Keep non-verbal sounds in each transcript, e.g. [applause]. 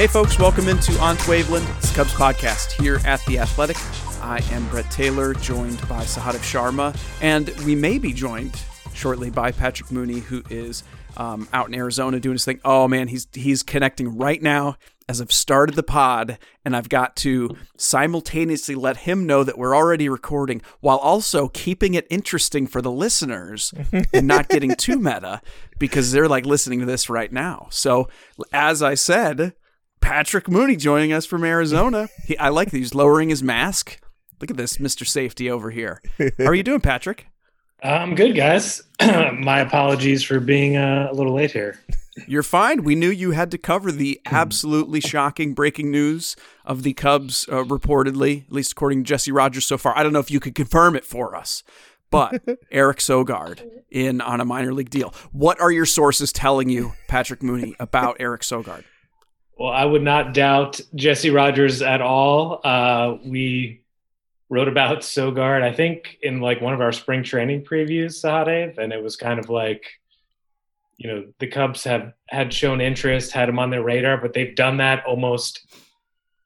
Hey, folks, welcome into On to Waveland, it's Cubs podcast here at The Athletic. I am Brett Taylor, joined by Sahadev Sharma, and we may be joined shortly by Patrick Mooney, who is um, out in Arizona doing his thing. Oh man, he's he's connecting right now as I've started the pod, and I've got to simultaneously let him know that we're already recording while also keeping it interesting for the listeners [laughs] and not getting too meta because they're like listening to this right now. So, as I said, Patrick Mooney joining us from Arizona. [laughs] He, I like that he's lowering his mask. Look at this, Mr. Safety over here. How are you doing, Patrick? I'm good, guys. [clears throat] My apologies for being uh, a little late here. You're fine. We knew you had to cover the absolutely shocking breaking news of the Cubs, uh, reportedly, at least according to Jesse Rogers so far. I don't know if you could confirm it for us, but [laughs] Eric Sogard in on a minor league deal. What are your sources telling you, Patrick Mooney, about Eric Sogard? Well, I would not doubt Jesse Rogers at all. Uh, we wrote about Sogard, I think, in like one of our spring training previews, Sahadev, and it was kind of like, you know, the Cubs have had shown interest, had him on their radar, but they've done that almost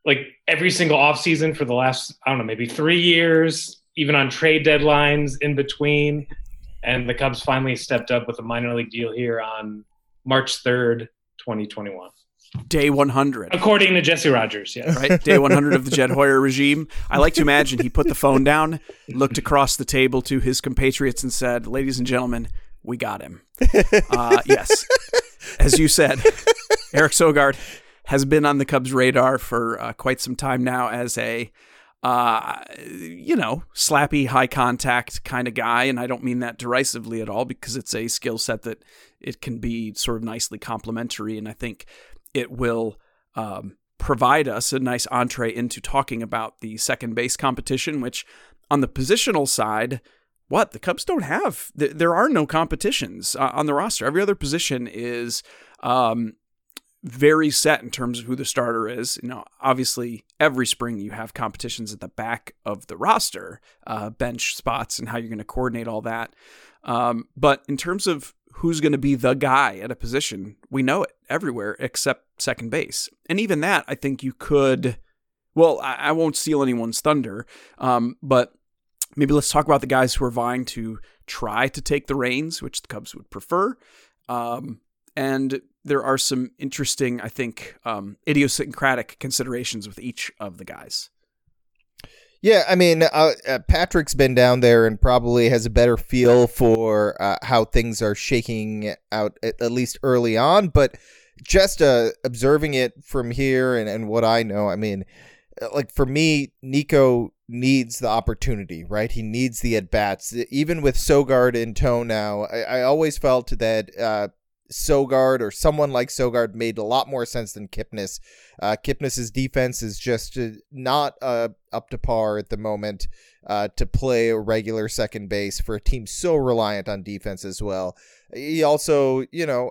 like every single offseason for the last, I don't know, maybe three years, even on trade deadlines in between. And the Cubs finally stepped up with a minor league deal here on March 3rd, 2021. Day 100. According to Jesse Rogers, yes. Right? Day 100 of the Jed Hoyer regime. I like to imagine he put the phone down, looked across the table to his compatriots, and said, Ladies and gentlemen, we got him. Uh, yes. As you said, Eric Sogard has been on the Cubs' radar for uh, quite some time now as a, uh, you know, slappy, high contact kind of guy. And I don't mean that derisively at all because it's a skill set that it can be sort of nicely complementary. And I think it will um, provide us a nice entree into talking about the second base competition, which on the positional side, what the Cubs don't have. There are no competitions uh, on the roster. Every other position is um, very set in terms of who the starter is. You know, obviously, every spring you have competitions at the back of the roster, uh, bench spots, and how you're going to coordinate all that. Um, but in terms of who's going to be the guy at a position. We know it everywhere except second base. And even that, I think you could. Well, I, I won't steal anyone's thunder, um, but maybe let's talk about the guys who are vying to try to take the reins, which the Cubs would prefer. Um, and there are some interesting, I think, um, idiosyncratic considerations with each of the guys. Yeah, I mean, uh, uh, Patrick's been down there and probably has a better feel for uh, how things are shaking out, at, at least early on. But just uh, observing it from here and, and what I know, I mean, uh, like for me, Nico needs the opportunity, right? He needs the at bats. Even with Sogard in tow now, I, I always felt that uh, Sogard or someone like Sogard made a lot more sense than Kipnis. Uh, Kipnis's defense is just uh, not a, up to par at the moment uh, to play a regular second base for a team so reliant on defense as well. He also, you know,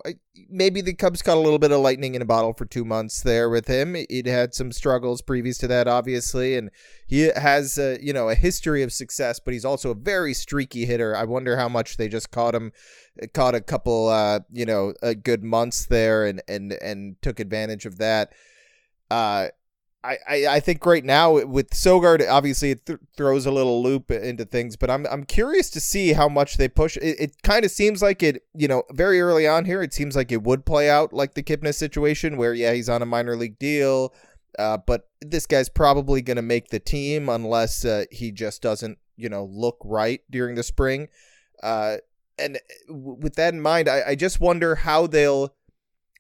maybe the Cubs caught a little bit of lightning in a bottle for two months there with him. He'd had some struggles previous to that, obviously, and he has, uh, you know, a history of success. But he's also a very streaky hitter. I wonder how much they just caught him, caught a couple, uh, you know, uh, good months there, and and and took advantage of that. Uh, I, I, think right now with Sogard, obviously it th- throws a little loop into things, but I'm I'm curious to see how much they push. It, it kind of seems like it, you know, very early on here, it seems like it would play out like the Kipnis situation, where yeah, he's on a minor league deal, uh, but this guy's probably going to make the team unless uh, he just doesn't, you know, look right during the spring. Uh, and with that in mind, I, I just wonder how they'll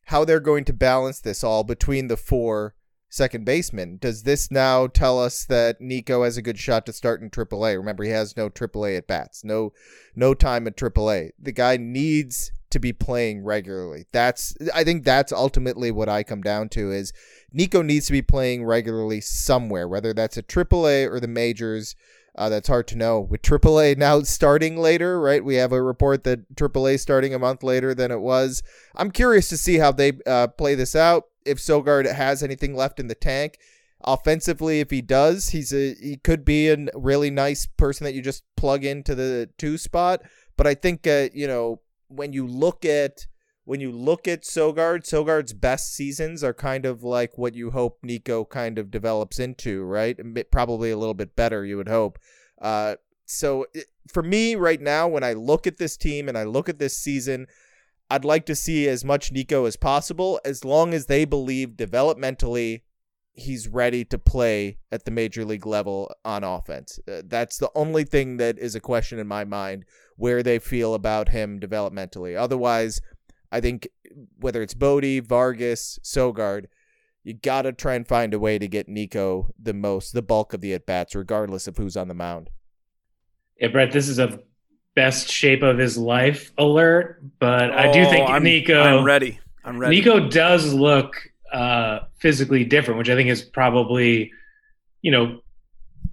how they're going to balance this all between the four second baseman. Does this now tell us that Nico has a good shot to start in AAA? Remember, he has no AAA at bats, no no time at AAA. The guy needs to be playing regularly. That's I think that's ultimately what I come down to is Nico needs to be playing regularly somewhere, whether that's at AAA or the majors. Uh, that's hard to know. With AAA now starting later, right? We have a report that AAA starting a month later than it was. I'm curious to see how they uh, play this out if Sogard has anything left in the tank. Offensively, if he does, he's a he could be a really nice person that you just plug into the two spot. But I think uh, you know when you look at when you look at Sogard, Sogard's best seasons are kind of like what you hope Nico kind of develops into, right? Probably a little bit better, you would hope. Uh, so for me right now, when I look at this team and I look at this season, I'd like to see as much Nico as possible, as long as they believe developmentally he's ready to play at the major league level on offense. Uh, that's the only thing that is a question in my mind where they feel about him developmentally. Otherwise, I think whether it's Bote, Vargas, Sogard, you got to try and find a way to get Nico the most, the bulk of the at bats, regardless of who's on the mound. Yeah, Brett, this is a best shape of his life alert, but oh, I do think I'm, Nico. I'm ready. I'm ready. Nico does look uh, physically different, which I think is probably, you know,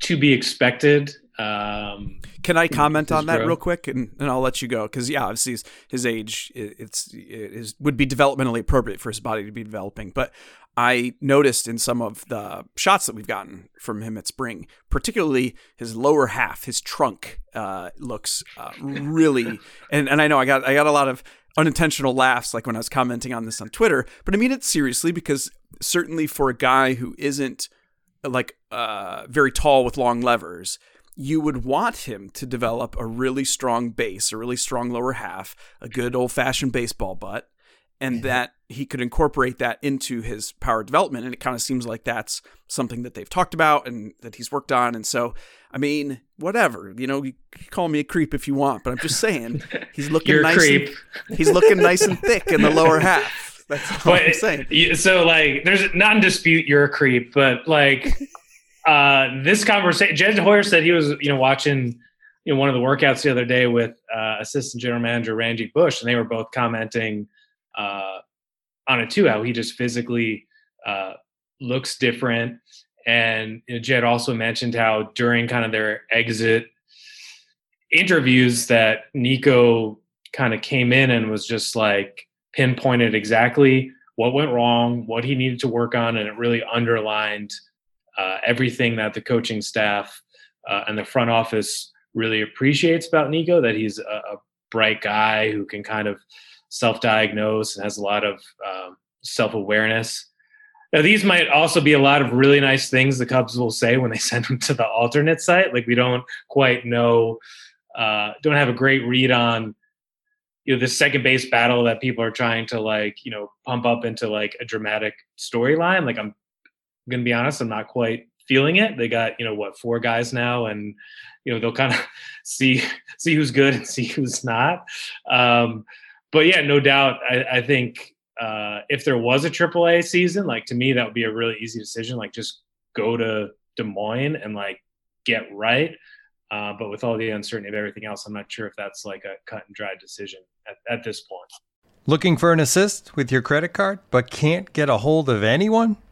to be expected. Um, Can I comment on that real quick, and, and I'll let you go? Because yeah, obviously his, his age it's it is would be developmentally appropriate for his body to be developing, but I noticed in some of the shots that we've gotten from him at spring, particularly his lower half, his trunk uh, looks uh, really. [laughs] And, and I know I got I got a lot of unintentional laughs like when I was commenting on this on Twitter, but I mean it seriously because certainly for a guy who isn't like uh, very tall with long levers, you would want him to develop a really strong base, a really strong lower half, a good old fashioned baseball butt and mm-hmm. that he could incorporate that into his power development. And it kind of seems like that's something that they've talked about and that he's worked on. And so, I mean, whatever, you know, you call me a creep if you want, but I'm just saying [laughs] he's looking nice. And, [laughs] he's looking nice and thick in the lower [laughs] half. That's what I'm saying. So, like, there's not in dispute you're a creep, but like, uh, this conversation, Jed Hoyer said he was, you know, watching, you know, one of the workouts the other day with uh, assistant general manager Randy Bush, and they were both commenting uh, on it too. How he just physically uh, looks different. And you know, Jed also mentioned how during kind of their exit interviews that Nico kind of came in and was just like pinpointed exactly what went wrong, what he needed to work on, and it really underlined uh, everything that the coaching staff uh, and the front office really appreciates about Nico. That he's a, a bright guy who can kind of self-diagnose and has a lot of um, self-awareness. Now, these might also be a lot of really nice things the Cubs will say when they [laughs] send them to the alternate site. Like we don't quite know, uh, don't have a great read on, you know, the second base battle that people are trying to like, you know, pump up into like a dramatic storyline. Like I'm gonna be honest, I'm not quite feeling it. They got, you know, what four guys now, and you know they'll kind of [laughs] see see who's good and [laughs] see who's not. Um, but yeah, no doubt. I, I think uh, if there was a AAA season, like to me, that would be a really easy decision. Like just go to Des Moines and like get right. Uh, but with all the uncertainty of everything else, I'm not sure if that's like a cut and dry decision at, at this point. Looking for an assist with your credit card, but can't get a hold of anyone?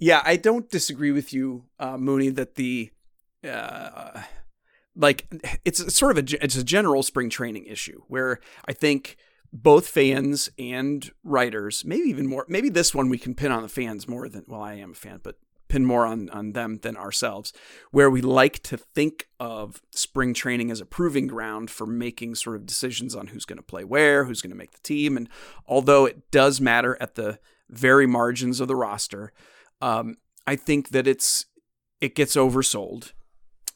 Yeah, I don't disagree with you, uh, Mooney, that the uh, like it's sort of a it's a general spring training issue where I think both fans and writers, maybe even more, maybe this one we can pin on the fans more than well, I am a fan, but pin more on on them than ourselves, where we like to think of spring training as a proving ground for making sort of decisions on who's going to play where, who's going to make the team, and although it does matter at the very margins of the roster um, I think that it's it gets oversold.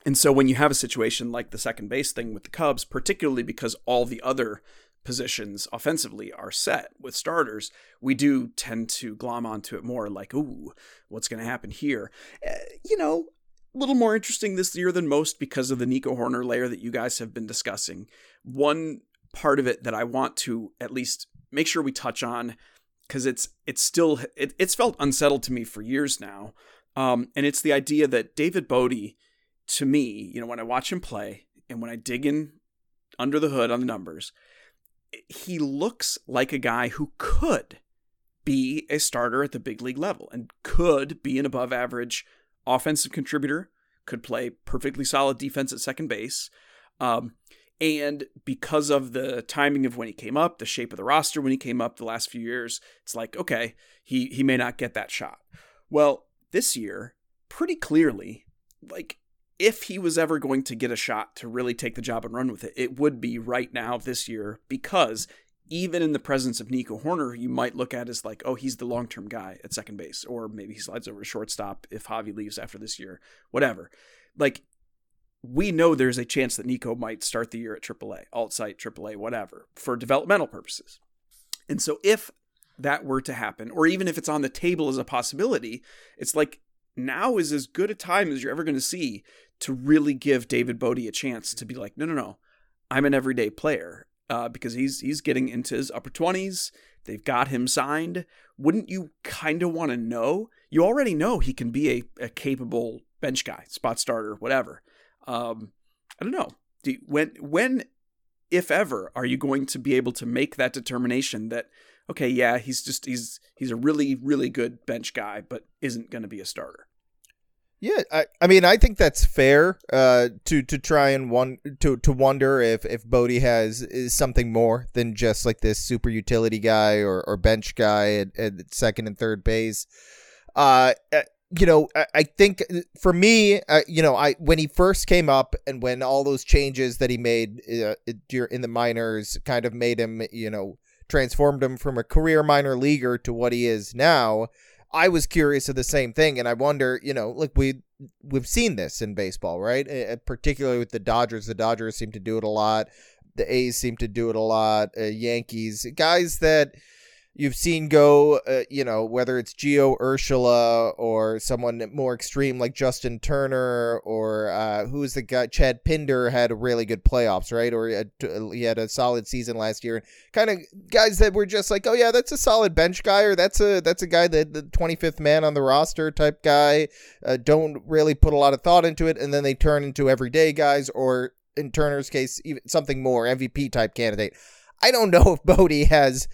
And so when you have a situation like the second base thing with the Cubs, particularly because all the other positions offensively are set with starters, we do tend to glom onto it more like, ooh, what's going to happen here? Uh, you know, a little more interesting this year than most because of the Nico Hoerner layer that you guys have been discussing. One part of it that I want to at least make sure we touch on because it's it's still it, it's felt unsettled to me for years now, um, and it's the idea that David Bote, to me, you know, when I watch him play and when I dig in under the hood on the numbers, he looks like a guy who could be a starter at the big league level and could be an above average offensive contributor, could play perfectly solid defense at second base. Um, and because of the timing of when he came up, the shape of the roster when he came up the last few years, it's like, okay, he he may not get that shot. Well, this year, pretty clearly, like if he was ever going to get a shot to really take the job and run with it, it would be right now this year because even in the presence of Nico Hoerner, you might look at as like, oh, he's the long term guy at second base, or maybe he slides over to shortstop if Javi leaves after this year, whatever. Like we know there's a chance that Nico might start the year at AAA, alt site, AAA, whatever, for developmental purposes. And so if that were to happen, or even if it's on the table as a possibility, it's like now is as good a time as you're ever going to see to really give David Bote a chance to be like, no, no, no, I'm an everyday player uh, because he's he's getting into his upper twenties. They've got him signed. Wouldn't you kind of want to know? You already know he can be a, a capable bench guy, spot starter, whatever. Um, I don't know. Do when when if ever are you going to be able to make that determination that okay, yeah, he's just he's he's a really really good bench guy, but isn't going to be a starter. Yeah, I, I mean I think that's fair uh, to to try and one to to wonder if if Bote has is something more than just like this super utility guy or, or bench guy at, at second and third base. Uh, you know, I, I think uh, for me, uh, you know, I when he first came up and when all those changes that he made uh, in the minors kind of made him, you know, transformed him from a career minor leaguer to what he is now. I was curious of the same thing, and I wonder, you know, like we we've seen this in baseball, right? Uh, particularly with the Dodgers. The Dodgers seem to do it a lot. The A's seem to do it a lot. Uh, Yankees, guys that you've seen go, uh, you know, whether it's Gio Urshela or someone more extreme like Justin Turner or uh, who is the guy? Chad Pinder had a really good playoffs, right? Or he had, he had a solid season last year. Kind of guys that were just like, oh yeah, that's a solid bench guy, or that's a that's a guy that the 25th man on the roster type guy. Uh, don't really put a lot of thought into it, and then they turn into everyday guys, or in Turner's case, even something more MVP type candidate. I don't know [laughs] if Bote has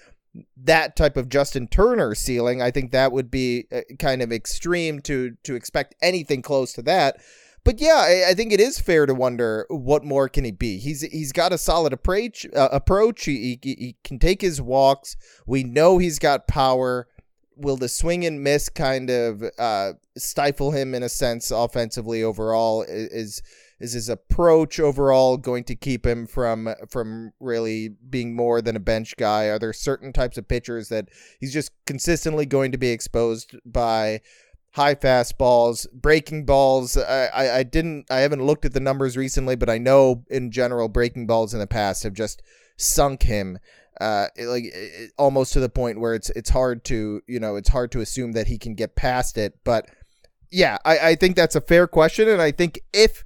that type of Justin Turner ceiling. I think that would be uh, kind of extreme to to expect anything close to that. But yeah, I, I think it is fair to wonder what more can he be. He's he's got a solid approach. Uh, approach. He, he, he can take his walks. We know he's got power. Will the swing and miss kind of uh, stifle him in a sense offensively overall? Is is his approach overall going to keep him from from really being more than a bench guy? Are there certain types of pitchers that he's just consistently going to be exposed by? high fastballs, breaking balls. I, I, I, didn't, I haven't looked at the numbers recently, but I know in general breaking balls in the past have just sunk him. Uh, like it, almost to the point where it's it's hard to you know it's hard to assume that he can get past it. But yeah, I, I think that's a fair question, and I think if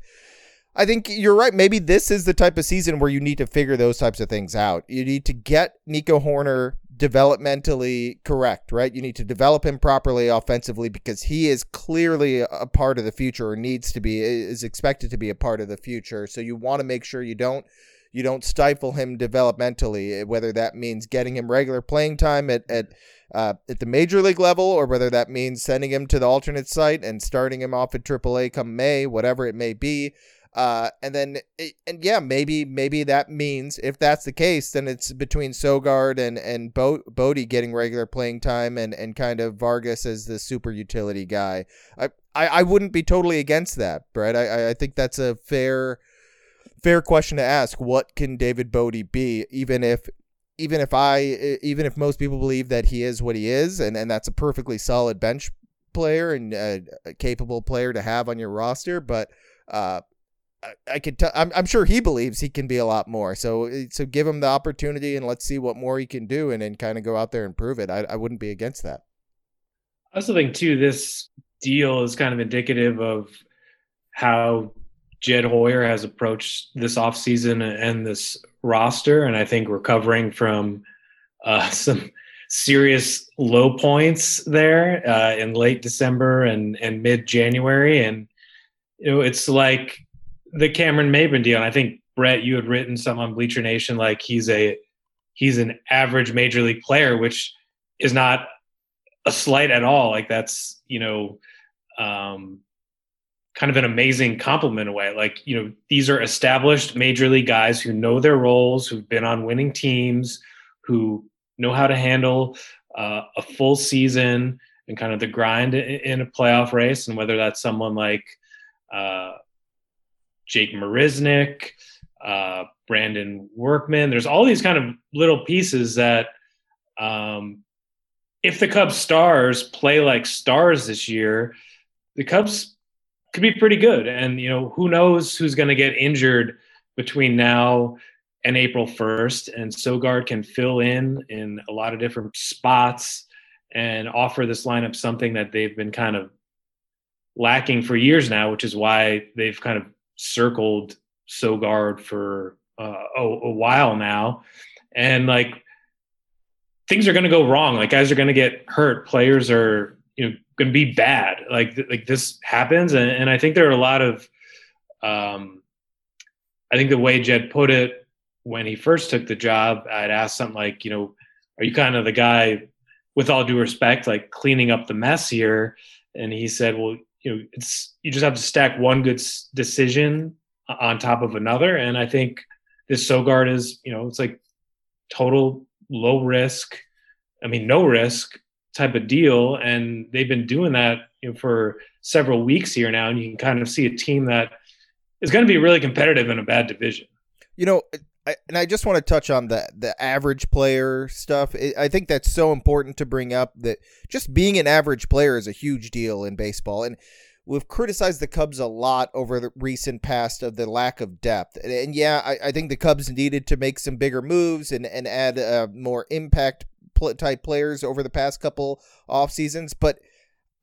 I think you're right. Maybe this is the type of season where you need to figure those types of things out. You need to get Nico Hoerner developmentally correct, right? You need to develop him properly offensively because he is clearly a part of the future or needs to be is expected to be a part of the future. So you want to make sure you don't you don't stifle him developmentally, eh, whether that means getting him regular playing time at at uh, at the major league level, or whether that means sending him to the alternate site and starting him off at AAA come May, whatever it may be. Uh, and then, eh, and yeah, maybe maybe that means if that's the case, then it's between Sogard and and Bo- Bote getting regular playing time, and and kind of Vargas as the super utility guy. I I, I wouldn't be totally against that, Brett. I I think that's a fair fair question to ask. What can David Bote be, even if even if I even if most people believe that he is what he is, and and that's a perfectly solid bench player and a, a capable player to have on your roster, but uh, I, could tell. I'm, I'm sure he believes he can be a lot more. So so give him the opportunity and let's see what more he can do, and then kind of go out there and prove it. I, I wouldn't be against that. I also think too this deal is kind of indicative of how Jed Hoyer has approached this offseason and this roster, and I think recovering from uh, [laughs] some serious low points there uh, in late December and, and mid January. And, you know, it's like the Cameron Maybin deal. And I think, Brett, you had written some on Bleacher Nation like he's a he's an average major league player, which is not a slight at all. Like that's, you know, um, kind of an amazing compliment away. Like, you know, these are established major league guys who know their roles, who've been on winning teams, who know how to handle uh, a full season and kind of the grind in a playoff race. And whether that's someone like uh, Jake Marisnick, uh, Brandon Workman, there's all these kind of little pieces that, um, if the Cubs stars play like stars this year, the Cubs could be pretty good. And you know, who knows who's going to get injured between now and April 1st. And Sogard can fill in in a lot of different spots and offer this lineup something that they've been kind of lacking for years now, which is why they've kind of circled Sogard for uh, a, a while now. And like things are going to go wrong. Like guys are going to get hurt. Players are you know going to be bad. Like like this happens, and, and I think there are a lot of, um, I think the way Jed put it when he first took the job, I'd asked something like, you know, are you kind of the guy, with all due respect, like cleaning up the mess here? And he said, well, you know, it's you just have to stack one good decision on top of another, and I think this Sogard is, you know, it's like total low risk. I mean, no risk type of deal, and they've been doing that you know, for several weeks here now, and you can kind of see a team that is going to be really competitive in a bad division. You know, I, and I just want to touch on the the average player stuff. I think that's so important to bring up that just being an average player is a huge deal in baseball, and we've criticized the Cubs a lot over the recent past of the lack of depth. And, and yeah, I, I, think the Cubs needed to make some bigger moves and and add uh, more impact type players over the past couple off seasons, but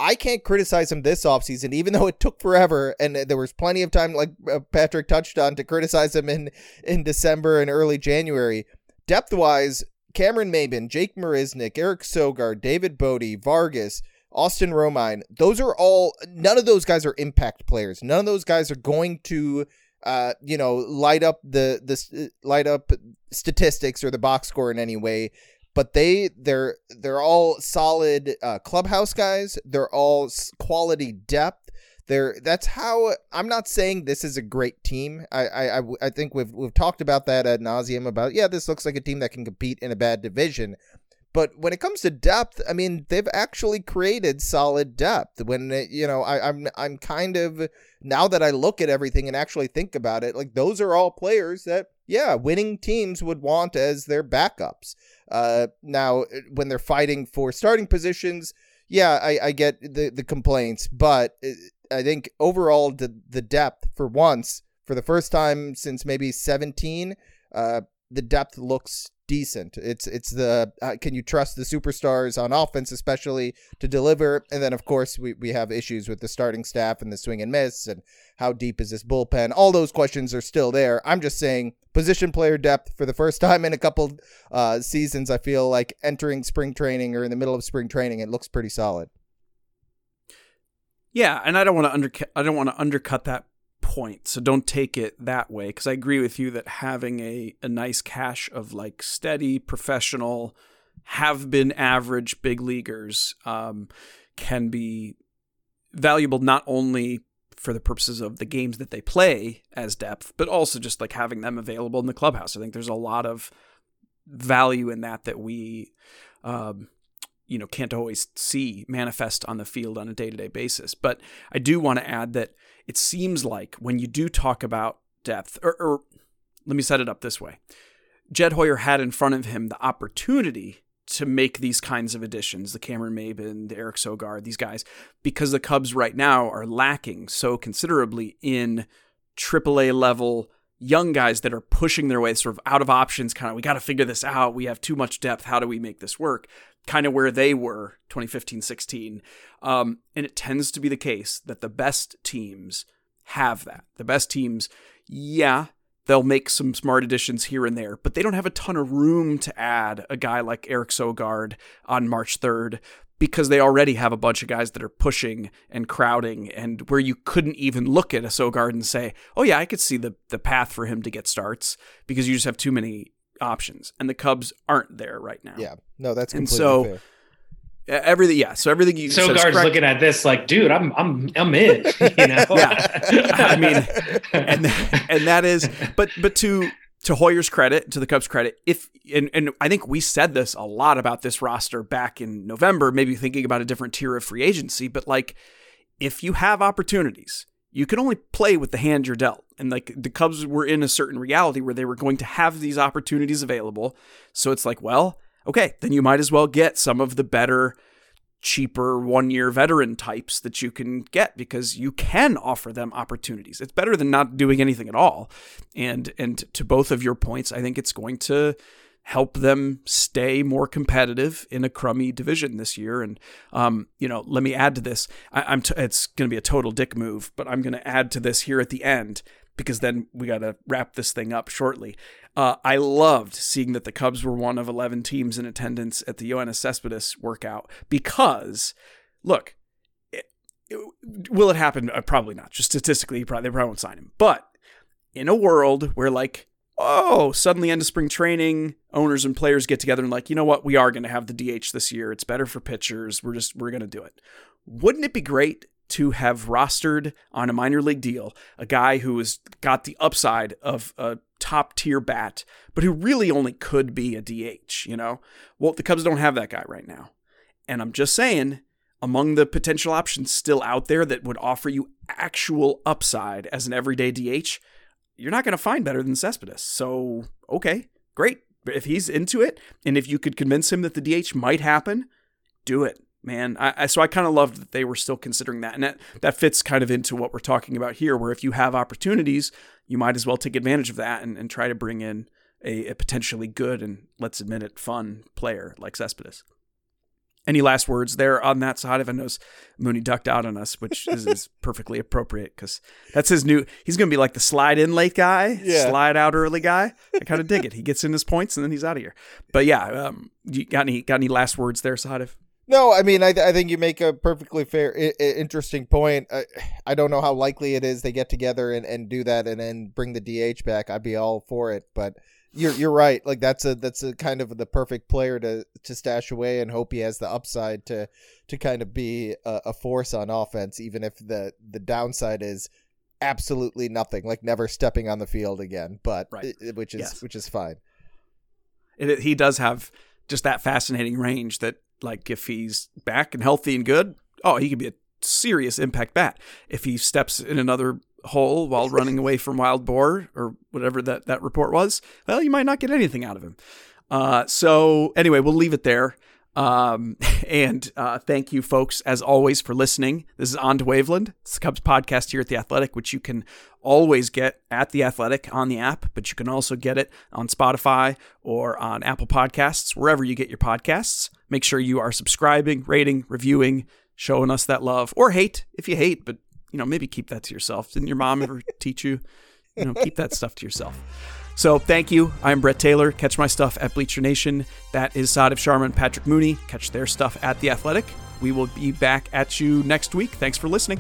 I can't criticize him this offseason, even though it took forever and there was plenty of time, like uh, Patrick touched on, to criticize him in, in December and early January. Depth wise, Cameron Maybin, Jake Marisnick, Eric Sogard, David Bote, Vargas, Austin Romine, those are all, none of those guys are impact players. None of those guys are going to, uh, you know, light up the, the, light up statistics or the box score in any way but they they're they're all solid uh, clubhouse guys. They're all quality depth. They're that's how I'm not saying this is a great team. I I I think we've we've talked about that ad nauseum about yeah this looks like a team that can compete in a bad division, but when it comes to depth, I mean, they've actually created solid depth. When it, you know, I, I'm I'm kind of now that I look at everything and actually think about it, like those are all players that yeah, winning teams would want as their backups. Uh, now when they're fighting for starting positions, yeah, I, I get the the complaints, but uh, I think overall the the depth for once for the first time since maybe 17, uh, the depth looks decent. It's it's the uh, can you trust the superstars on offense, especially to deliver? And then of course we we have issues with the starting staff and the swing and miss and how deep is this bullpen? All those questions are still there. I'm just saying position player depth for the first [laughs] time in a couple uh, seasons. I feel like entering spring training or in the middle of spring training, it looks pretty solid. Yeah, and I don't want to undercut. I don't want to undercut that point. So don't take it that way because I agree with you that having a, a nice cache of like steady, professional, have been average big leaguers um, can be valuable not only for the purposes of the games that they play as depth, but also just like having them available in the clubhouse. I think there's a lot of value in that that we um, you know can't always see manifest on the field on a day-to-day basis. But i do want to add that it seems like when you do talk about depth or, or let me set it up this way. Jed hoyer had in front of him the opportunity to make these kinds of additions the cameron maybin the eric sogard these guys because the cubs right now are lacking so considerably in aaa level young guys that are pushing their way sort of out of options kind of we got to figure this out. We have too much depth. How do we make this work kind of where they were 2015 16 um, and it tends to be the case that the best teams have that the best teams yeah they'll make some smart additions here and there but they don't have a ton of room to add a guy like eric sogard on march 3rd because they already have a bunch of guys that are pushing and crowding and where you couldn't even look at a Sogard and say, "Oh yeah, I could see the the path for him to get starts" because you just have too many options and the Cubs aren't there right now. Yeah. No, that's and completely so fair. everything yeah, so everything you So said guards correct. looking at this like, dude, I'm I'm I'm in. [laughs] You know? [laughs] Yeah. I mean, and and that is but but to to Hoyer's credit, to the Cubs' credit, if and and I think we said this a lot about this roster back in November, maybe thinking about a different tier of free agency, but like if you have opportunities, you can only play with the hand you're dealt. And like the Cubs were in a certain reality where they were going to have these opportunities available. So it's like, well, okay, then you might as well get some of the better cheaper one year veteran types that you can get because you can offer them opportunities. It's better than not doing anything at all. And and to both of your points, I think it's going to help them stay more competitive in a crummy division this year. And um, you know, let me add to this. I, I'm t- it's going to be a total dick move, but I'm going to add to this here at the end because then we got to wrap this thing up shortly. Uh, I loved seeing that the Cubs were one of 11 teams in attendance at the Yoenis Cespedes workout because, look, it, it, will it happen? Uh, probably not. Just statistically, probably, they probably won't sign him. But in a world where, like, oh, suddenly end of spring training, owners and players get together and like, you know what, we are going to have the DH this year. It's better for pitchers. We're just we're going to do it. Wouldn't it be great to have rostered on a minor league deal a guy who has got the upside of a top tier bat, but who really only could be a DH, you know? Well, the Cubs don't have that guy right now. And I'm just saying, among the potential options still out there that would offer you actual upside as an everyday DH, you're not going to find better than Cespedes. So, okay, great. If he's into it, and if you could convince him that the DH might happen, do it man. I, I so I kind of loved that they were still considering that, and that that fits kind of into what we're talking about here, where if you have opportunities, you might as well take advantage of that and, and try to bring in a, a potentially good and let's admit it, fun player like Cespedes. Any last words there on that side? If I knows Mooney ducked out on us, which is, is [laughs] perfectly appropriate because that's his new. He's going to be like the slide in late guy, Yeah. slide out early guy. I kind of dig it. He gets in his points and then he's out of here. But yeah, um, you got any got any last words there, Sahadev? No, I mean, I, I think you make a perfectly fair, I- I- interesting point. I, I don't know how likely it is they get together and, and do that and then bring the DH back. I'd be all for it, but you're you're right. Like that's a that's a kind of the perfect player to to stash away and hope he has the upside to to kind of be a, a force on offense, even if the the downside is absolutely nothing, like never stepping on the field again. But Right. which is Yes. which is fine. It, he does have just that fascinating range that like if he's back and healthy and good, oh, he could be a serious impact bat. If he steps in another hole while [laughs] running away from wild boar or whatever that that report was, well, you might not get anything out of him. Uh, so anyway, we'll leave it there. Um, [laughs] and uh, thank you, folks, as always, for listening. This is On to Waveland. It's the Cubs podcast here at The Athletic, which you can always get at The Athletic on the app, but you can also get it on Spotify or on Apple Podcasts, wherever you get your podcasts. Make sure you are subscribing, rating, reviewing, showing us that love or hate if you hate, but you know, maybe keep that to yourself. Didn't your mom ever [laughs] teach you? You know, keep that stuff to yourself. So thank you. I'm Brett Taylor. Catch my stuff at Bleacher Nation. That is Sahadev Sharma and Patrick Mooney. Catch their stuff at The Athletic. We will be back at you next week. Thanks for listening.